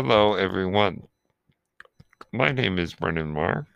Hello, everyone. My name is Brennan Marr.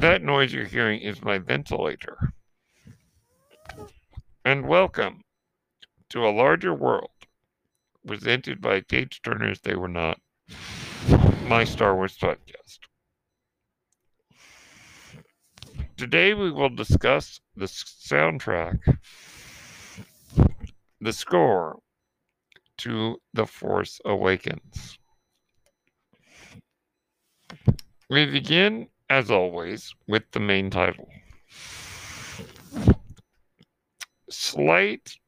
That noise you're hearing is my ventilator. And welcome to a larger world presented by Page Turners They Were Not, my Star Wars podcast. Today we will discuss the soundtrack, the score to The Force Awakens. We begin, as always, with the main title. Slight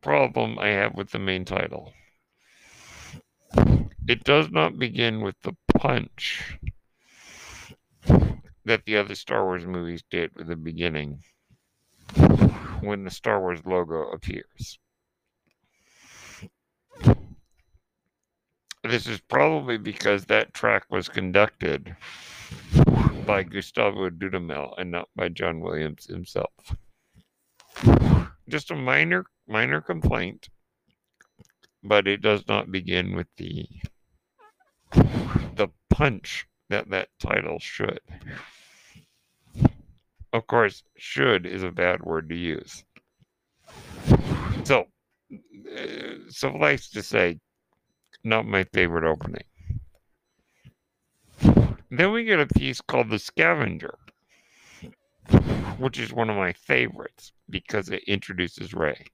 problem I have with the main title. It does not begin with the punch that the other Star Wars movies did with the beginning when the Star Wars logo appears. This is probably because that track was conducted by Gustavo Dudamel and not by John Williams himself. Just a minor minor complaint, but it does not begin with the the punch that that title should. Of course, should is a bad word to use. So, uh, suffice to say, not my favorite opening. Then we get a piece called The Scavenger, which is one of my favorites because it introduces Rey.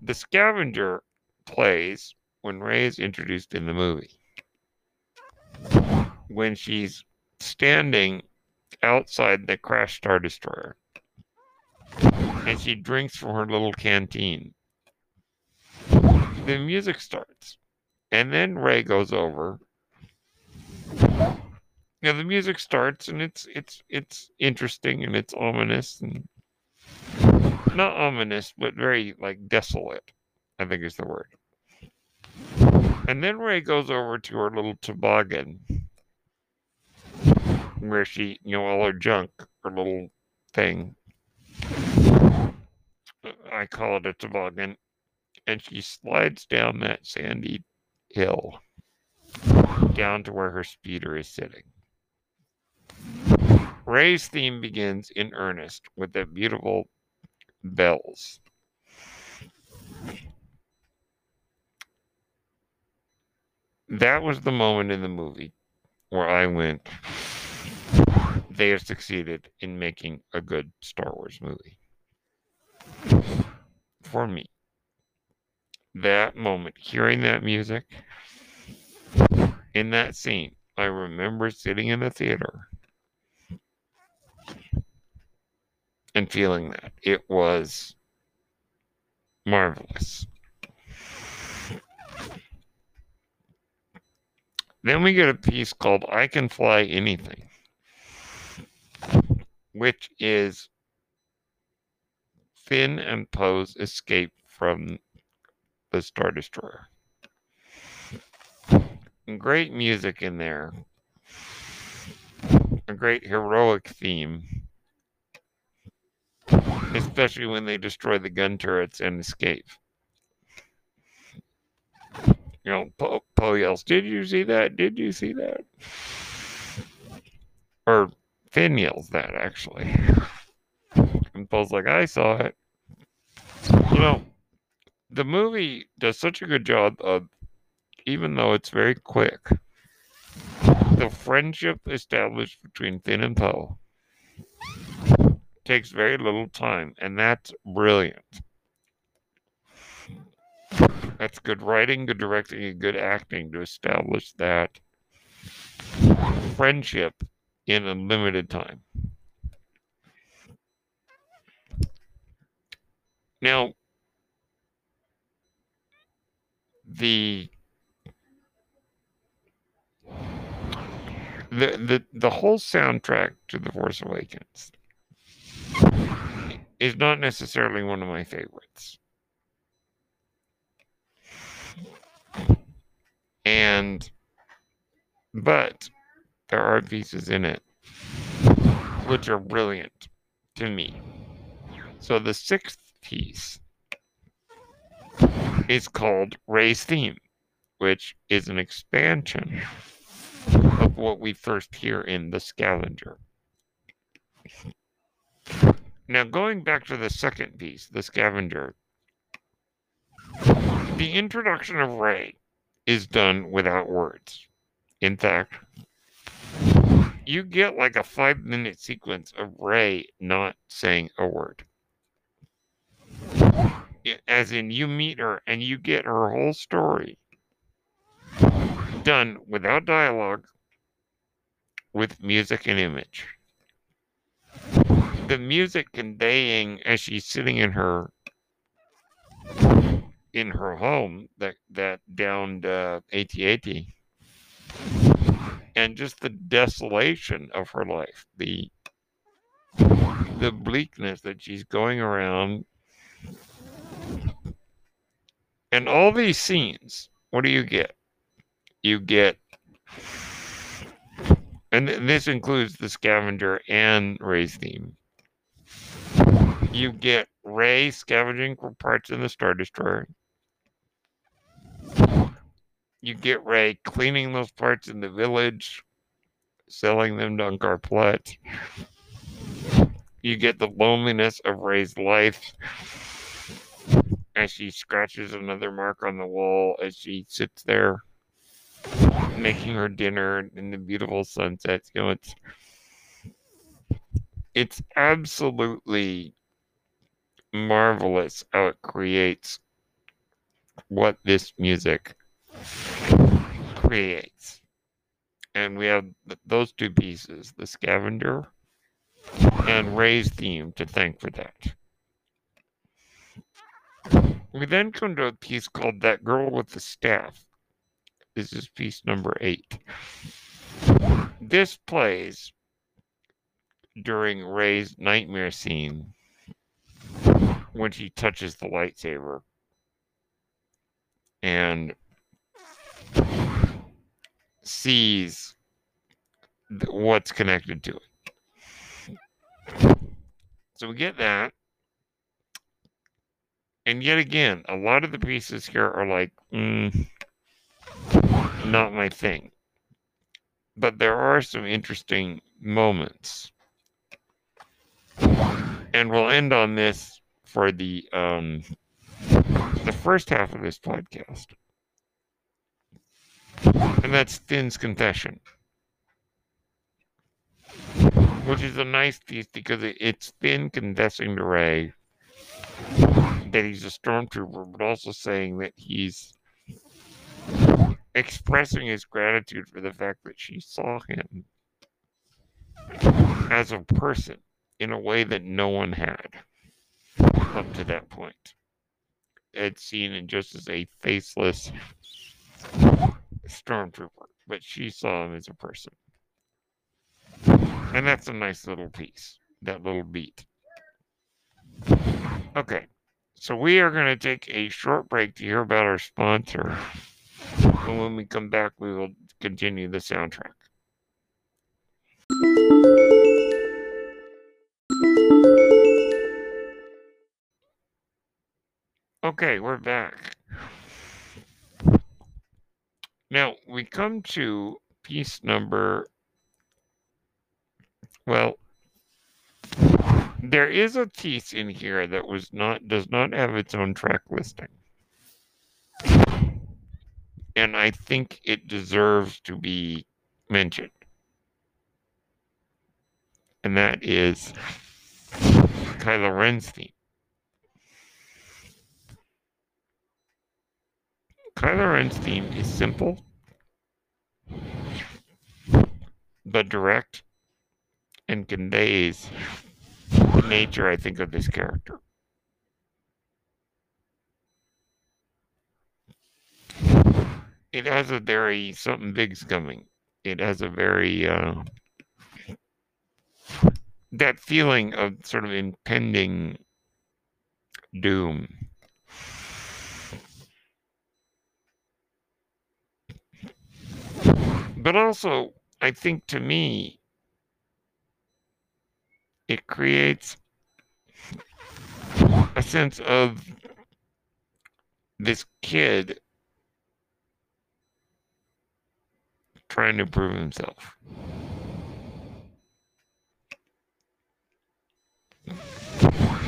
The Scavenger plays when Rey is introduced in the movie. When she's standing outside the crash Star Destroyer and she drinks from her little canteen the music starts. And then Rey goes over. Yeah, the music starts and it's it's it's interesting and it's ominous and not ominous, but very like desolate, I think is the word. And then Rey goes over to her little toboggan where she, you know, all her junk, her little thing. I call it a toboggan and she slides down that sandy hill down to where her speeder is sitting. Rey's theme begins in earnest with the beautiful bells. That was the moment in the movie where I went, they have succeeded in making a good Star Wars movie. For me that moment, hearing that music in that scene, I remember sitting in the theater and feeling that. It was marvelous. Then we get a piece called I Can Fly Anything, which is Finn and Poe's escape from the Star Destroyer. Great music in there. A great heroic theme. Especially when they destroy the gun turrets and escape. You know, Poe po yells, Did you see that? Did you see that? Or Finn yells that, actually. And Poe's like, I saw it. You know, the movie does such a good job of, even though it's very quick, the friendship established between Finn and Poe takes very little time, and that's brilliant. That's good writing, good directing, and good acting to establish that friendship in a limited time. Now, the the the the whole soundtrack to The Force Awakens is not necessarily one of my favorites. And but there are pieces in it which are brilliant to me. So the sixth piece is called Rey's Theme. which is an expansion of what we first hear in The Scavenger. Now, going back to the second piece, The Scavenger, the introduction of Rey is done without words. In fact, you get like a five minute sequence of Rey not saying a word. As in, you meet her and you get her whole story done without dialogue, with music and image. The music conveying as she's sitting in her in her home that that downed uh, AT-AT and just the desolation of her life, the the bleakness that she's going around, and all these scenes. What do you get? You get, and this includes the scavenger and Rey's theme. You get Rey scavenging for parts in the Star Destroyer you get Rey cleaning those parts in the village, selling them to Unkar. You get the loneliness of Rey's life as she scratches another mark on the wall as she sits there making her dinner in the beautiful sunsets. You know, it's it's absolutely marvelous how it creates what this music creates. And we have th- those two pieces the scavenger and Rey's theme to thank for that. We then come to a piece called That Girl with the Staff. This is piece number eight. This plays during Rey's nightmare scene when she touches the lightsaber. And sees what's connected to it. So we get that. And yet again, a lot of the pieces here are like, mm, not my thing. But there are some interesting moments. And we'll end on this for the um, the first half of this podcast. And that's Finn's confession. Which is a nice piece because it's Finn confessing to Rey that he's a stormtrooper, but also saying that he's expressing his gratitude for the fact that she saw him as a person in a way that no one had up to that point. Had seen him just as a faceless stormtrooper, but she saw him as a person. And that's a nice little piece, that little beat. Okay, so we are going to take a short break to hear about our sponsor. And when we come back, we will continue the soundtrack. Okay, we're back. Now we come to piece number. Well, there is a piece in here that was not does not have its own track listing. And I think it deserves to be mentioned. And that is Kylo Ren's theme. Kylo Ren's theme is simple, but direct, and conveys nature, I think, of this character. It has a very something big's coming. It has a very uh, that feeling of sort of impending doom but also, I think to me, it creates a sense of this kid trying to prove himself.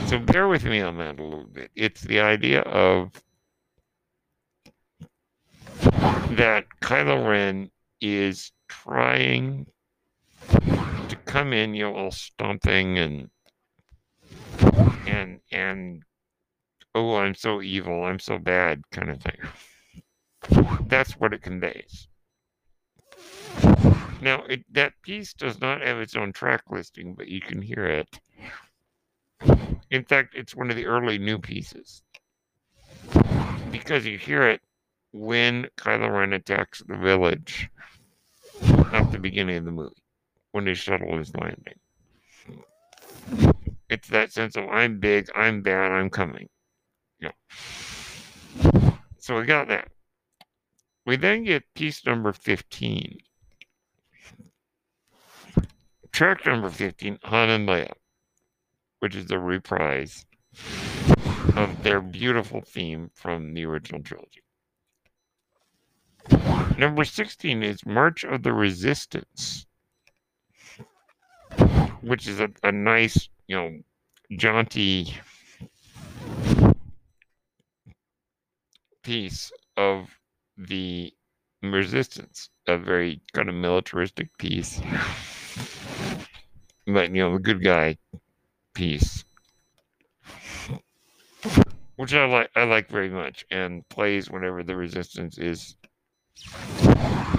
So bear with me on that a little bit. It's the idea of that Kylo Ren is trying come in, you know, all stomping and and and oh, I'm so evil, I'm so bad, kind of thing. That's what it conveys. Now, it, that piece does not have its own track listing, but you can hear it. In fact, it's one of the early new pieces because you hear it when Kylo Ren attacks the village at the beginning of the movie when his shuttle is landing. It's that sense of I'm big, I'm bad, I'm coming. Yeah. So we got that. We then get piece number 15. Track number 15, Han and Leia, which is a reprise of their beautiful theme from the original trilogy. Number 16 is March of the Resistance, which is a, a nice, you know, jaunty piece of the resistance, a very kind of militaristic piece. but, you know, the good guy piece. Which I like I like very much and plays whenever the resistance is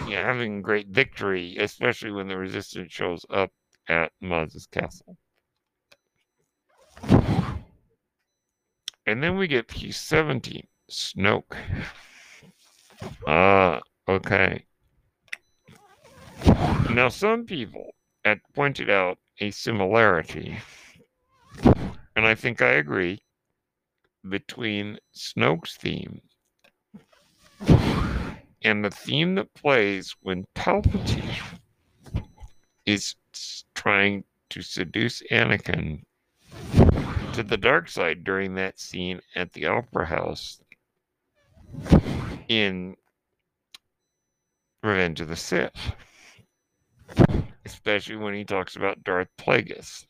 having great victory, especially when the resistance shows up at Maz's castle. And then we get piece 17, Snoke. Ah, okay. Now, some people had pointed out a similarity, and I think I agree, between Snoke's theme and the theme that plays when Palpatine is trying to seduce Anakin to the dark side during that scene at the Opera House in Revenge of the Sith. Especially when he talks about Darth Plagueis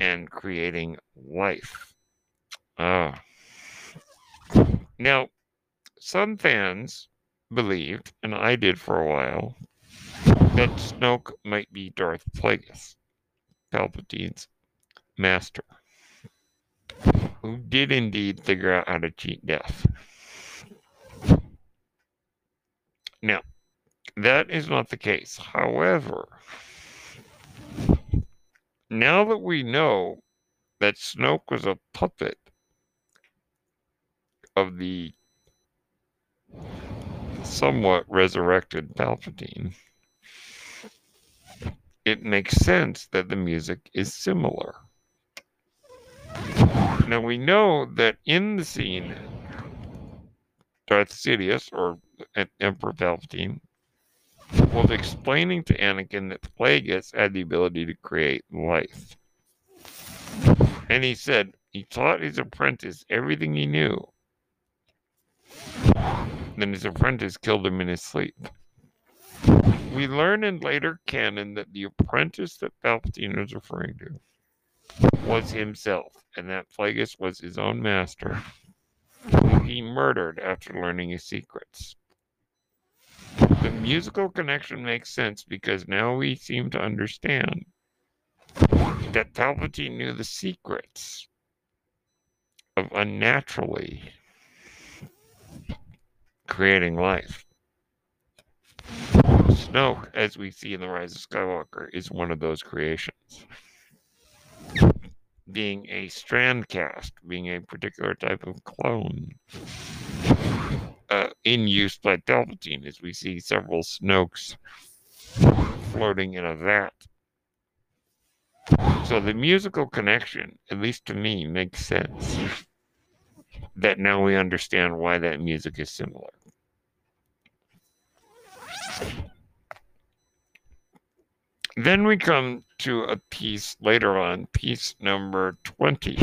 and creating life. Ah. Now, some fans believed, and I did for a while, that Snoke might be Darth Plagueis, Palpatine's master, who did indeed figure out how to cheat death. Now, that is not the case. However, now that we know that Snoke was a puppet of the somewhat resurrected Palpatine, it makes sense that the music is similar. Now we know that in the scene, Darth Sidious, or Emperor Palpatine, was explaining to Anakin that Plagueis had the ability to create life. And he said he taught his apprentice everything he knew. Then his apprentice killed him in his sleep. We learn in later canon that the apprentice that Palpatine was referring to was himself, and that Plagueis was his own master, who he murdered after learning his secrets. The musical connection makes sense because now we seem to understand that Palpatine knew the secrets of unnaturally creating life. Snoke, as we see in The Rise of Skywalker, is one of those creations. Being a strand cast, being a particular type of clone uh, in use by Palpatine, as we see several Snokes floating in a vat. So the musical connection, at least to me, makes sense. That now we understand why that music is similar. Then we come to a piece later on, piece number 20,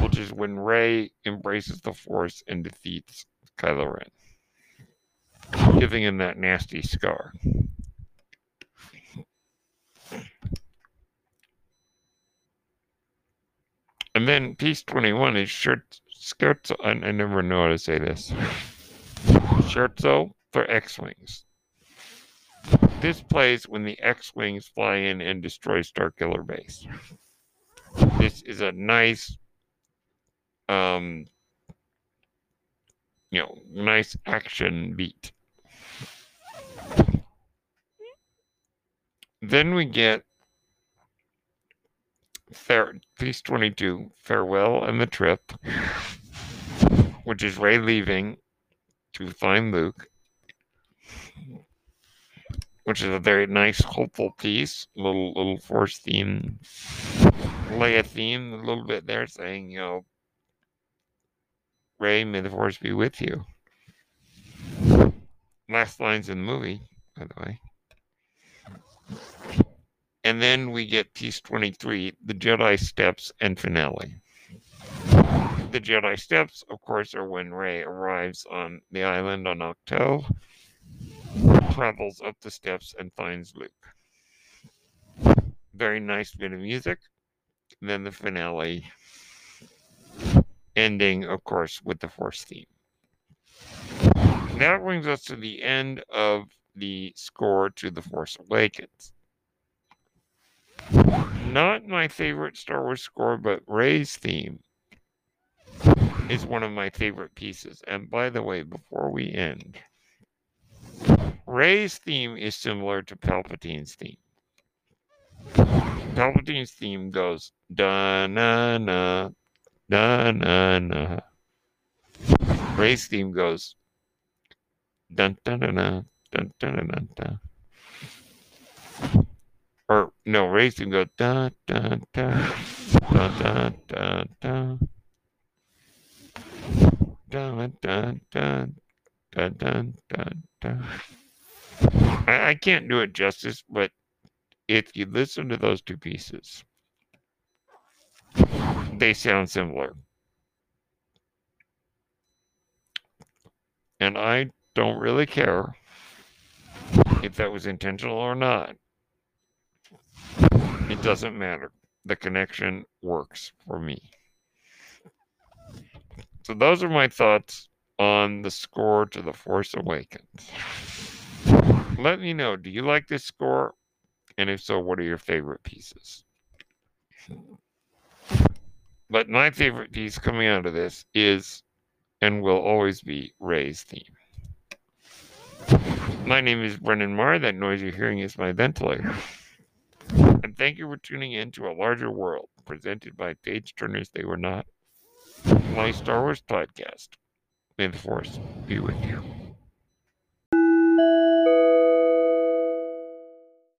which is when Rey embraces the Force and defeats Kylo Ren. giving him that nasty scar. And then piece 21 is shirt, scherzo. I, I never know how to say this. Scherzo for X-Wings. This plays when the X-Wings fly in and destroy Starkiller Base. This is a nice, um, you know, nice action beat. Then we get Fair, piece 22, Farewell and the Trip, which is Rey leaving to find Luke, which is a very nice, hopeful piece. Little, little Force theme, Leia theme, a little bit there saying, you know, Rey, may the Force be with you. Last lines in the movie, by the way. And then we get piece 23, the Jedi Steps and finale. The Jedi Steps, of course, are when Rey arrives on the island on Ahch-To, travels up the steps and finds Luke. Very nice bit of music. And then the finale, ending, of course, with the Force theme. That brings us to the end of the score to The Force Awakens. Not my favorite Star Wars score, but Rey's theme is one of my favorite pieces. And by the way, before we end, Rey's theme is similar to Palpatine's theme. Palpatine's theme goes da na na da na na. Rey's theme goes dun dun dun dun dun dun dun dun or no, racing go da da da da da da da da da da da da da da. I, I can't do it justice, but if you listen to those two pieces, they sound similar. And I don't really care if that was intentional or not. It doesn't matter. The connection works for me. So those are my thoughts on the score to The Force Awakens. Let me know. Do you like this score? And if so, what are your favorite pieces? But my favorite piece coming out of this is and will always be Rey's theme. My name is Brendan Marr. That noise you're hearing is my ventilator and thank you for tuning in to A Larger World, presented by Page Turners They Were Not, my Star Wars podcast. May the Force be with you.